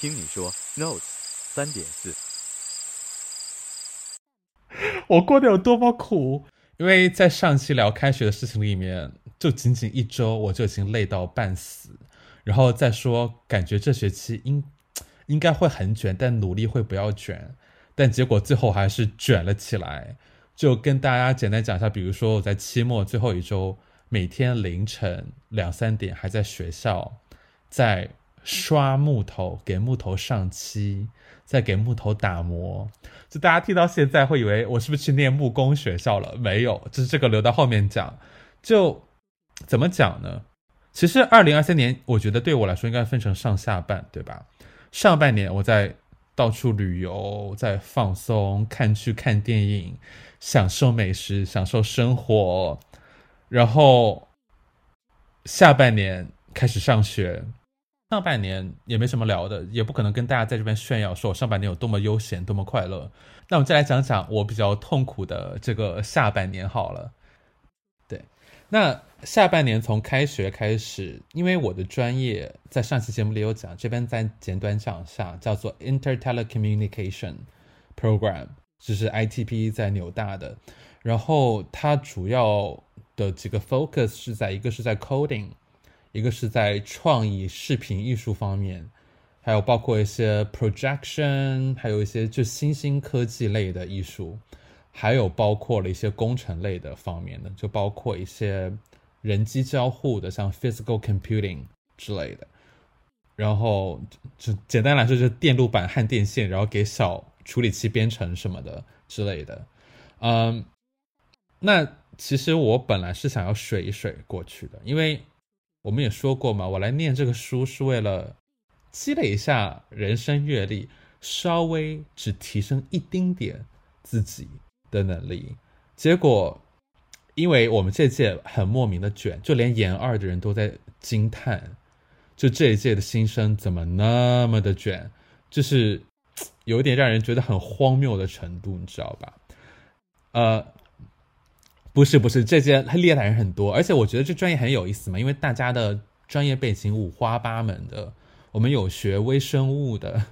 听你说，Notes 三点四。我过得有多么苦？因为在上期聊开学的事情里面，就仅仅一周我就已经累到半死，然后再说感觉这学期应应该会很卷，但努力会不要卷，但结果最后还是卷了起来。就跟大家简单讲一下，比如说我在期末最后一周，每天凌晨两三点还在学校，在刷木头，给木头上漆，再给木头打磨。就大家听到现在会以为我是不是去念木工学校了？没有，就是这个留到后面讲。就怎么讲呢？其实二零二三年，我觉得对我来说应该分成上下半，对吧？上半年我在到处旅游，在放松，看剧、看电影。享受美食，享受生活，然后下半年开始上学，上半年也没什么聊的，也不可能跟大家在这边炫耀说我上半年有多么悠闲，多么快乐。那我们再来讲讲我比较痛苦的这个下半年好了。对，那下半年从开学开始，因为我的专业在上期节目里有讲，这边再简短讲一下，叫做 Inter Telecommunication Program。就是 ITP 在纽大的，然后它主要的几个 focus 是在一个是在 coding，一个是在创意视频艺术方面，还有包括一些 projection，还有一些就新兴科技类的艺术，还有包括了一些工程类的方面的，就包括一些人机交互的，像 physical computing 之类的。然后就简单来说，就是电路板和电线，然后给小。处理器编程什么的之类的，嗯，那其实我本来是想要水一水过去的，因为我们也说过嘛，我来念这个书是为了积累一下人生阅历，稍微只提升一丁点自己的能力。结果，因为我们这届很莫名的卷，就连研二的人都在惊叹，就这一届的新生怎么那么的卷，就是。有点让人觉得很荒谬的程度，你知道吧？呃，不是不是，这些厉害的人很多，而且我觉得这专业很有意思嘛，因为大家的专业背景五花八门的。我们有学微生物的，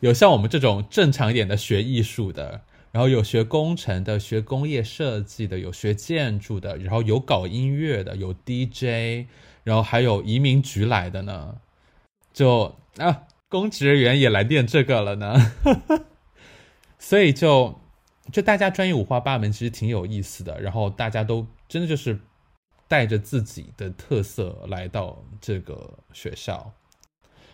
有像我们这种正常一点的学艺术的，然后有学工程的，学工业设计的，有学建筑的，然后有搞音乐的，有 DJ，然后还有移民局来的呢，就啊。公职人员也来练这个了呢，所以就就大家专业五花八门，其实挺有意思的。然后大家都真的就是带着自己的特色来到这个学校，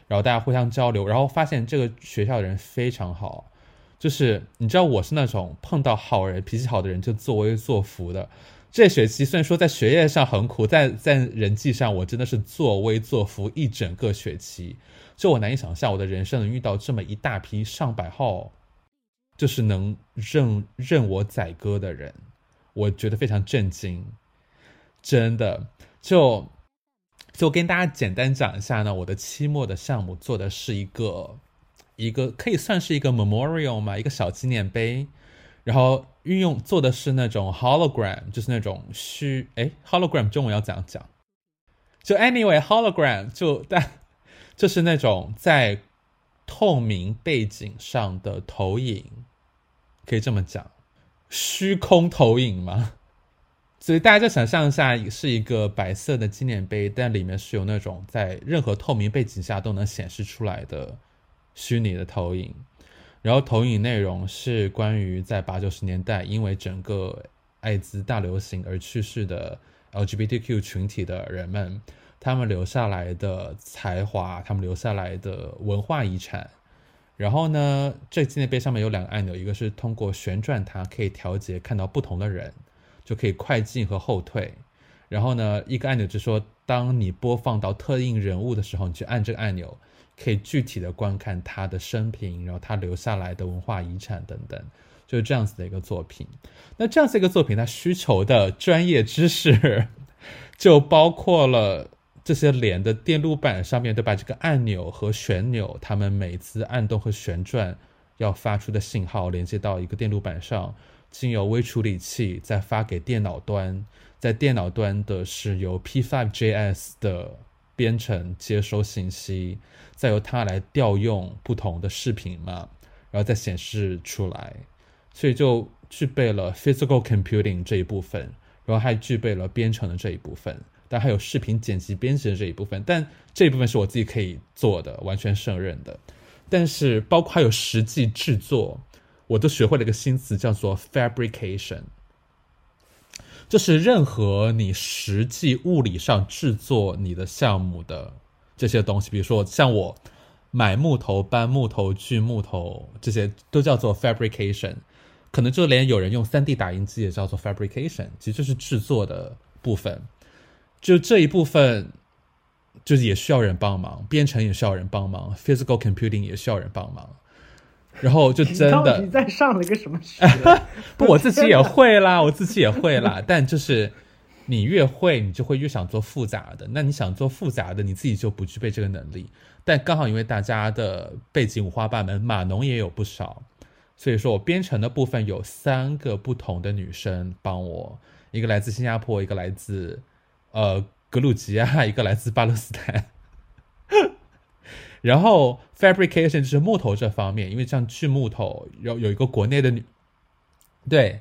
然后大家互相交流，然后发现这个学校的人非常好。就是你知道我是那种碰到好人、脾气好的人就作威作福的。这学期虽然说在学业上很苦，在在人际上我真的是作威作福一整个学期。就我难以想象，我的人生能遇到这么一大批上百号，就是能任任我宰割的人，我觉得非常震惊。真的，就就跟大家简单讲一下呢，我的期末的项目做的是一个一个可以算是一个 memorial 嘛，一个小纪念碑。然后运用做的是那种 hologram，就是那种虚哎 hologram 中文要怎样讲？就 anyway hologram 就但。就是那种在透明背景上的投影，可以这么讲，虚空投影吗？所以大家就想象一下，是一个白色的纪念碑，但里面是有那种在任何透明背景下都能显示出来的虚拟的投影。然后投影内容是关于在八九十年代因为整个艾滋大流行而去世的 LGBTQ 群体的人们。他们留下来的才华，他们留下来的文化遗产。然后呢，这纪念碑上面有两个按钮，一个是通过旋转它可以调节看到不同的人，就可以快进和后退。然后呢，一个按钮就是说，当你播放到特定人物的时候，你去按这个按钮，可以具体的观看他的生平，然后他留下来的文化遗产等等，就是这样子的一个作品。那这样子一个作品，它需求的专业知识 就包括了。这些连的电路板上面，都把这个按钮和旋钮，它们每次按动和旋转要发出的信号连接到一个电路板上，经由微处理器再发给电脑端，在电脑端的是由 P5JS 的编程、接收信息，再由它来调用不同的视频嘛，然后再显示出来，所以就具备了 physical computing 这一部分，然后还具备了编程的这一部分，但还有视频剪辑编辑的这一部分，但这一部分是我自己可以做的，完全胜任的。但是包括还有实际制作，我都学会了一个新词，叫做 fabrication。就是任何你实际物理上制作你的项目的这些东西，比如说像我买木头、搬木头、锯木头，这些都叫做 fabrication。可能就连有人用三 D 打印机也叫做 fabrication，其实就是制作的部分。就这一部分，就是也需要人帮忙，编程也需要人帮忙，physical computing 也需要人帮忙。然后就真的 你在上了一个什么学？不，我自己也会啦，我自己也会啦。但就是你越会，你就会越想做复杂的。那你想做复杂的，你自己就不具备这个能力。但刚好因为大家的背景五花八门，码农也有不少，所以说我编程的部分有三个不同的女生帮我，一个来自新加坡，一个来自呃格鲁吉亚，一个来自巴勒斯坦。然后 fabrication 就是木头这方面，因为像锯木头有有一个国内的女，对，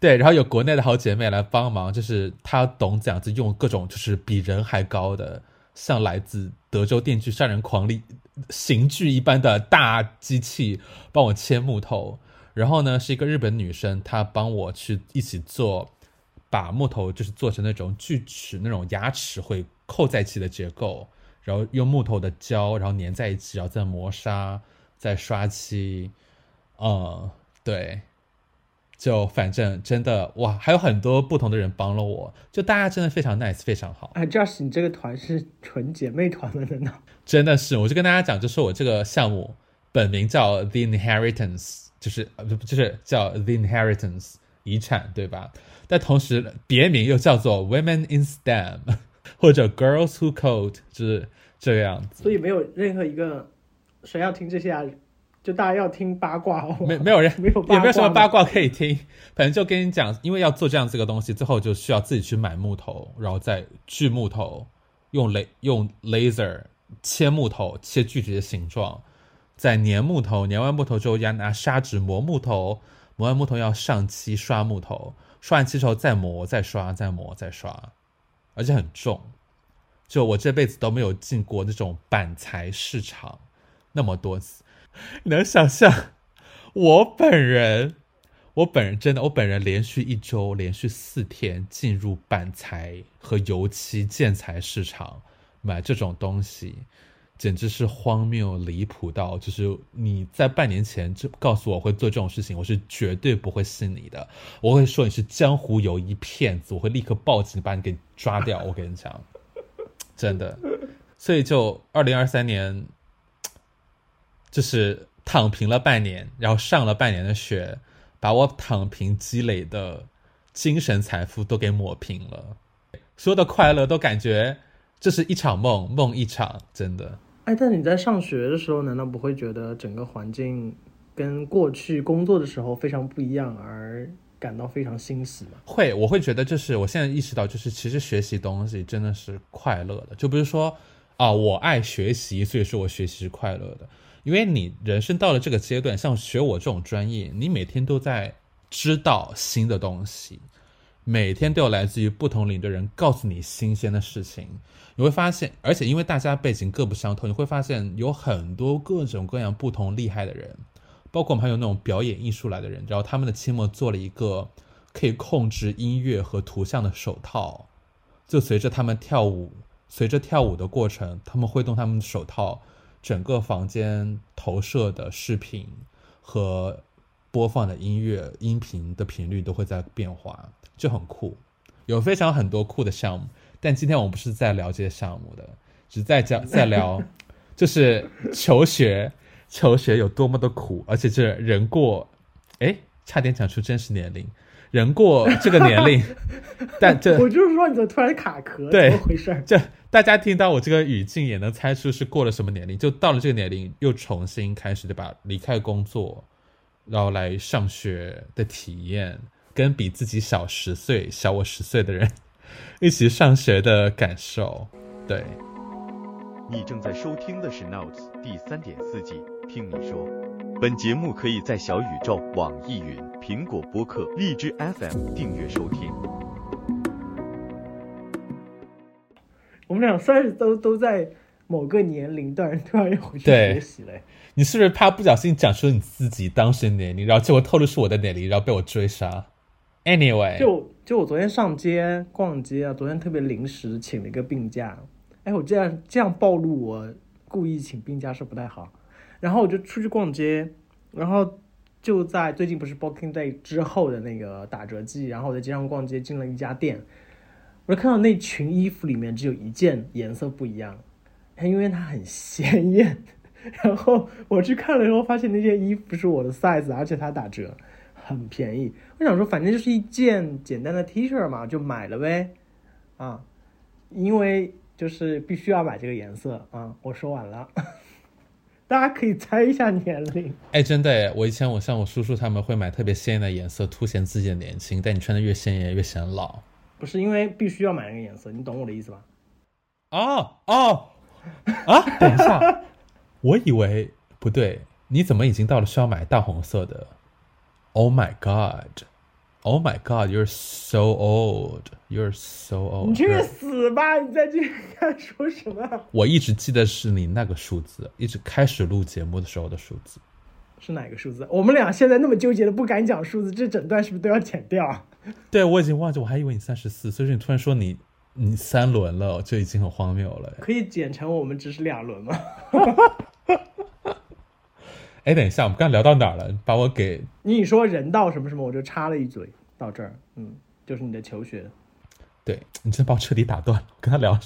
对，然后有国内的好姐妹来帮忙，就是她懂怎样子用各种就是比人还高的，像来自德州电锯杀人狂力刑具一般的大机器帮我切木头。然后呢，是一个日本女生，她帮我去一起做，把木头就是做成那种锯齿那种牙齿会扣在一起的结构。然后用木头的胶，然后粘在一起，然后再磨砂，再刷漆，嗯，对，就反正真的哇，还有很多不同的人帮了我，就大家真的非常 nice，非常好。啊，Josh，你这个团是纯姐妹团了呢？真的是，我就跟大家讲，就是我这个项目本名叫 The Inheritance，就是呃不就是叫 The Inheritance 遗产，对吧？但同时别名又叫做 Women in STEM。或者 Girls Who Code 就是这个样子，所以没有任何一个谁要听这些啊？就大家要听八卦哦。没没有人没有也没有什么八卦可以听，反正就跟你讲，因为要做这样子个东西，最后就需要自己去买木头，然后再锯木头，用雷用 laser 切木头，切具体的形状，再粘木头，粘完木头之后要拿砂纸磨木头，磨完木头要上漆刷木头，刷完漆之后再磨再刷再磨再刷。而且很重，就我这辈子都没有进过那种板材市场那么多次。能想象我本人，我本人真的，我本人连续一周，连续四天进入板材和油漆建材市场买这种东西，简直是荒谬离谱到，就是你在半年前就告诉我会做这种事情，我是绝对不会信你的。我会说你是江湖有一骗子，我会立刻报警把你给。抓掉！我跟你讲，真的，所以就二零二三年，就是躺平了半年，然后上了半年的学，把我躺平积累的精神财富都给抹平了，所有的快乐都感觉这是一场梦，梦一场，真的。哎，但你在上学的时候，难道不会觉得整个环境跟过去工作的时候非常不一样而？感到非常欣喜吗？会，我会觉得就是我现在意识到，就是其实学习东西真的是快乐的。就比如说啊，我爱学习，所以说我学习是快乐的。因为你人生到了这个阶段，像学我这种专业，你每天都在知道新的东西，每天都有来自于不同领域的人告诉你新鲜的事情。你会发现，而且因为大家背景各不相同，你会发现有很多各种各样不同厉害的人。包括我们还有那种表演艺术来的人，然后他们的期末做了一个可以控制音乐和图像的手套，就随着他们跳舞，随着跳舞的过程，他们会动他们的手套，整个房间投射的视频和播放的音乐音频的频率都会在变化，就很酷，有非常很多酷的项目。但今天我们不是在聊这些项目的，只在讲在聊，就是求学。求学有多么的苦，而且这人过，哎，差点讲出真实年龄，人过这个年龄，但这我就是说，你怎么突然卡壳？对，怎么回事？这大家听到我这个语境也能猜出是过了什么年龄，就到了这个年龄，又重新开始对吧？离开工作，然后来上学的体验，跟比自己小十岁、小我十岁的人一起上学的感受，对。你正在收听的是 Notes 第三点四季，听你说。本节目可以在小宇宙、网易云、苹果播客、荔枝 FM 订阅收听。我们俩算是都都在某个年龄段突然又回去学习嘞。你是不是怕不小心讲出你自己当时的年龄，然后结果透露出我的年龄，然后被我追杀？Anyway，就就我昨天上街逛街啊，昨天特别临时请了一个病假，哎，我这样这样暴露我故意请病假是不太好。然后我就出去逛街，然后就在最近不是 Boxing Day 之后的那个打折季，然后我在街上逛街，进了一家店，我就看到那群衣服里面只有一件颜色不一样，因为它很鲜艳。然后我去看了以后，发现那件衣服是我的 size，而且它打折，很便宜。我想说，反正就是一件简单的 T 恤嘛，就买了呗。啊，因为就是必须要买这个颜色啊。我说完了，大家可以猜一下年龄。哎，真的耶，我以前我像我叔叔他们会买特别鲜艳的颜色，凸显自己的年轻，但你穿的越鲜艳越显老。不是因为必须要买那个颜色，你懂我的意思吧？哦哦啊！等一下，我以为不对，你怎么已经到了需要买大红色的？Oh my god! Oh my god! You're so old. You're so old. 你去死吧！你在这看说什么？我一直记得是你那个数字，一直开始录节目的时候的数字。是哪个数字？我们俩现在那么纠结的不敢讲数字，这整段是不是都要剪掉啊？对，我已经忘记，我还以为你三十四，所以说你突然说你你三轮了，就已经很荒谬了。可以剪成我们只是两轮吗？哎，等一下，我们刚刚聊到哪儿了？把我给你说人道什么什么，我就插了一嘴到这儿。嗯，就是你的求学。对你真把我彻底打断了。我跟他聊？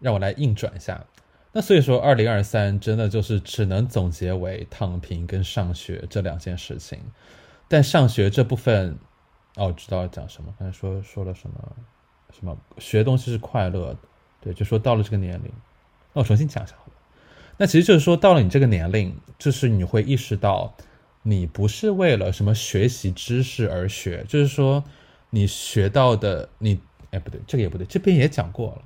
让我来硬转一下。那所以说，二零二三真的就是只能总结为躺平跟上学这两件事情。但上学这部分，哦，我知道要讲什么。刚才说说了什么？什么学东西是快乐的？对，就说到了这个年龄，那我重新讲一下好了。那其实就是说，到了你这个年龄，就是你会意识到，你不是为了什么学习知识而学，就是说，你学到的，你哎不对，这个也不对，这边也讲过了，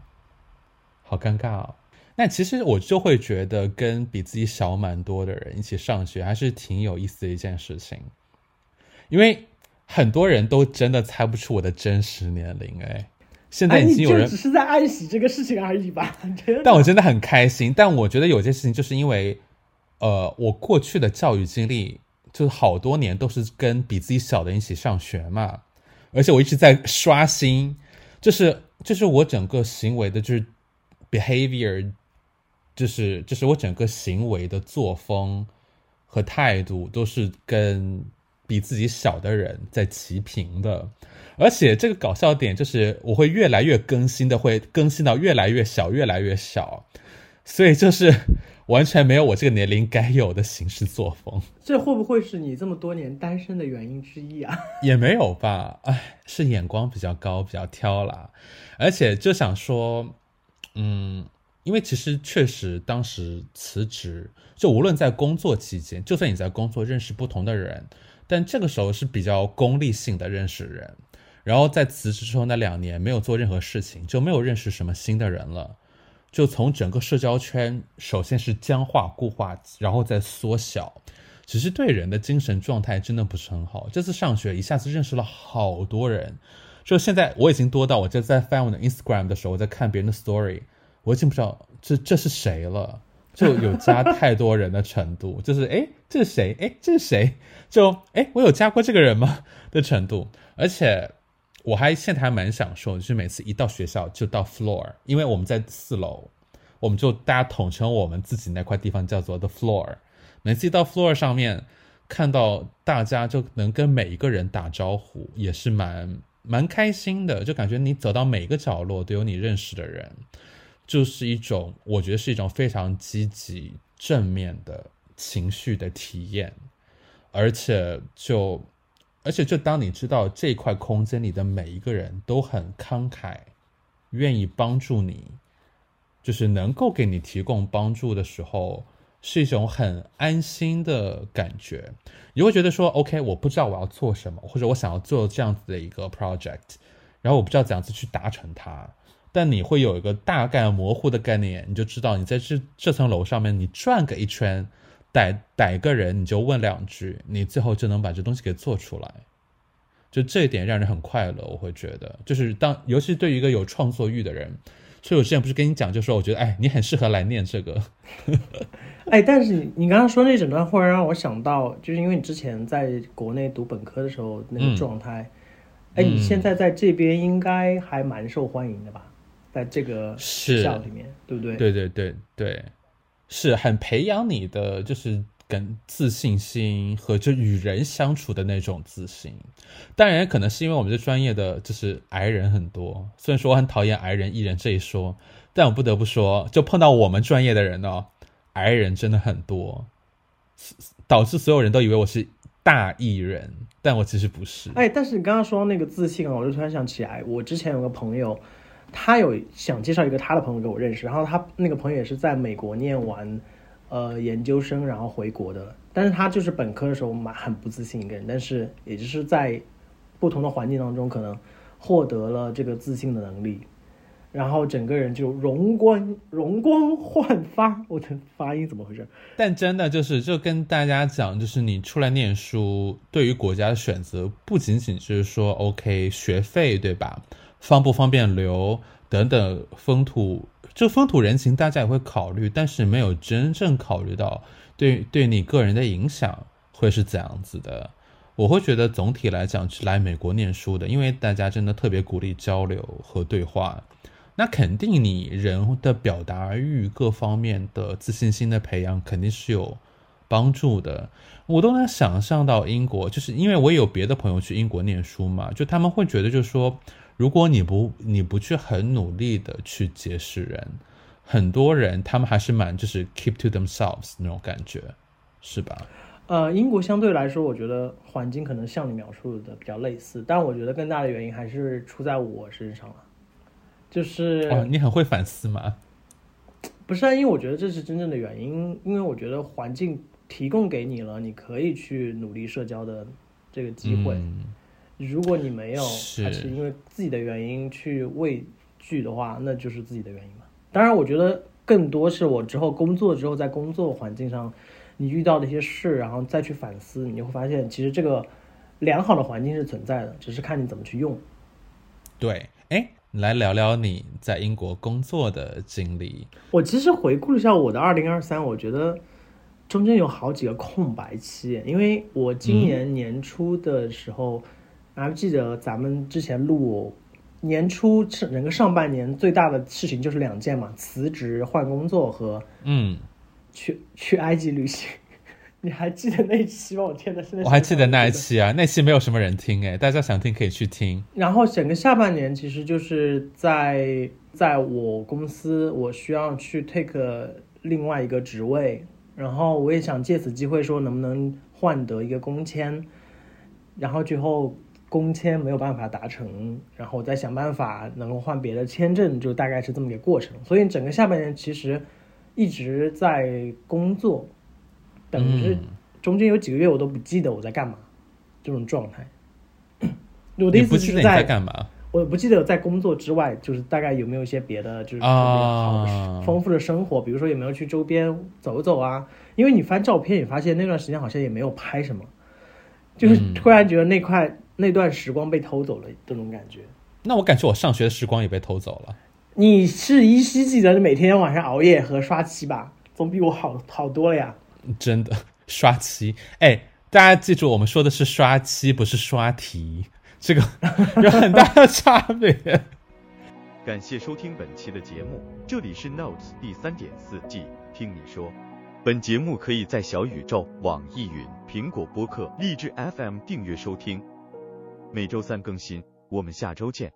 好尴尬啊、那其实我就会觉得，跟比自己小蛮多的人一起上学，还是挺有意思的一件事情，因为很多人都真的猜不出我的真实年龄，哎，现在已经有人就只是在暗喜这个事情而已吧？但我真的很开心。但我觉得有些事情，就是因为，呃，我过去的教育经历，就是好多年都是跟比自己小的人一起上学嘛，而且我一直在刷新，就是就是我整个行为的，就是 behavior，就是就是我整个行为的作风和态度都是跟比自己小的人在齐平的。而且这个搞笑点就是，我会越来越更新的，会更新到越来越小，越来越小，所以就是完全没有我这个年龄该有的行事作风，这会不会是你这么多年单身的原因之一啊？也没有吧？哎，是眼光比较高，比较挑啦。而且就想说，嗯，因为其实确实当时辞职，就无论在工作期间，就算你在工作认识不同的人，但这个时候是比较功利性的认识人。然后在辞职之后那两年没有做任何事情，就没有认识什么新的人了，就从整个社交圈首先是僵化固化，然后再缩小，其实对人的精神状态真的不是很好。这次上学一下子认识了好多人，就现在我已经多到我就在翻我的 Instagram 的时候，我在看别人的 story，我已经不知道这这是谁了。就有加太多人的程度，就是哎，这是谁？哎，这是谁？就哎，我有加过这个人吗？的程度，而且我还现在还蛮享受，就是每次一到学校就到 floor，因为我们在四楼，我们就大家统称我们自己那块地方叫做 the floor。每次一到 floor 上面，看到大家就能跟每一个人打招呼，也是蛮蛮开心的，就感觉你走到每个角落都有你认识的人。就是一种，我觉得是一种非常积极正面的情绪的体验，而且就，而且就当你知道这块空间里的每一个人都很慷慨，愿意帮助你，就是能够给你提供帮助的时候，是一种很安心的感觉。你会觉得说，OK，我不知道我要做什么，或者我想要做这样子的一个 project，然后我不知道怎样子去达成它。但你会有一个大概模糊的概念，你就知道你在这这层楼上面你转个一圈，逮逮个人你就问两句，你最后就能把这东西给做出来。就这一点让人很快乐，我会觉得，就是当尤其对于一个有创作欲的人，所以我之前不是跟你讲，就说我觉得，哎，你很适合来念这个。哎，但是你你刚刚说那整段忽然让我想到，就是因为你之前在国内读本科的时候那个状态，哎，你现在在这边应该还蛮受欢迎的吧？在这个学校里面，对不对？对对对对，是很培养你的就是跟自信心和就与人相处的那种自信。当然，可能是因为我们这专业的就是矮人很多。虽然说我很讨厌矮人艺人这一说，但我不得不说，就碰到我们专业的人呢，矮人真的很多，导致所有人都以为我是大艺人，但我其实不是。哎，但是你刚刚说那个自信啊，我就突然想起来，我之前有个朋友。他有想介绍一个他的朋友给我认识，然后他那个朋友也是在美国念完，呃研究生然后回国的，但是他就是本科的时候蛮很不自信一个人，但是也就是在不同的环境当中可能获得了这个自信的能力，然后整个人就容光容光焕发。我的发音怎么回事？但真的就是就跟大家讲，就是你出来念书，对于国家的选择不仅仅是说 OK 学费对吧？方不方便留等等风土，这风土人情大家也会考虑，但是没有真正考虑到对对你个人的影响会是怎样子的。我会觉得总体来讲是来美国念书的，因为大家真的特别鼓励交流和对话，那肯定你人的表达欲各方面的自信心的培养肯定是有帮助的。我都能想象到英国，就是因为我有别的朋友去英国念书嘛，就他们会觉得就是说。如果你不你不去很努力的去结识人，很多人他们还是蛮就是 keep to themselves 那种感觉，是吧？呃，英国相对来说，我觉得环境可能像你描述的比较类似，但我觉得更大的原因还是出在我身上了。就是哦，你很会反思吗？不是啊，因为我觉得这是真正的原因，因为我觉得环境提供给你了，你可以去努力社交的这个机会。如果你没有，还是因为自己的原因去畏惧的话，那就是自己的原因嘛。当然，我觉得更多是我之后工作之后，在工作环境上，你遇到的一些事，然后再去反思，你会发现其实这个良好的环境是存在的，只是看你怎么去用。对，哎，来聊聊你在英国工作的经历。我其实回顾了一下我的二零二三，我觉得中间有好几个空白期，因为我今年年初的时候。还记得咱们之前录年初整个上半年最大的事情就是两件嘛，辞职换工作和嗯去去埃及旅行。你还记得那期吗？我天呐，现在我还记得那一期啊，那期没有什么人听哎，大家想听可以去听。然后整个下半年其实就是在在我公司，我需要去 take 另外一个职位，然后我也想借此机会说能不能换得一个工签，然后最后。工签没有办法达成，然后再想办法能够换别的签证，就大概是这么个过程。所以整个下半年其实一直在工作，等于中间有几个月我都不记得我在干嘛，这种状态。我的意思是在干嘛？我不记得在工作之外，就是大概有没有一些别的，就是特别好丰富的生活，比如说有没有去周边走走啊？因为你翻照片，也发现那段时间好像也没有拍什么，就是突然觉得那块。那段时光被偷走了，这种感觉。那我感觉我上学的时光也被偷走了。你是依稀记得你每天晚上熬夜和刷漆吧？总比我好好多了呀。真的刷漆，哎，大家记住，我们说的是刷漆，不是刷题，这个 有很大的差别。感谢收听本期的节目，这里是 Notes 第三点四季，听你说。本节目可以在小宇宙、网易云、苹果播客、荔枝 FM 订阅收听。每周三更新，我们下周见。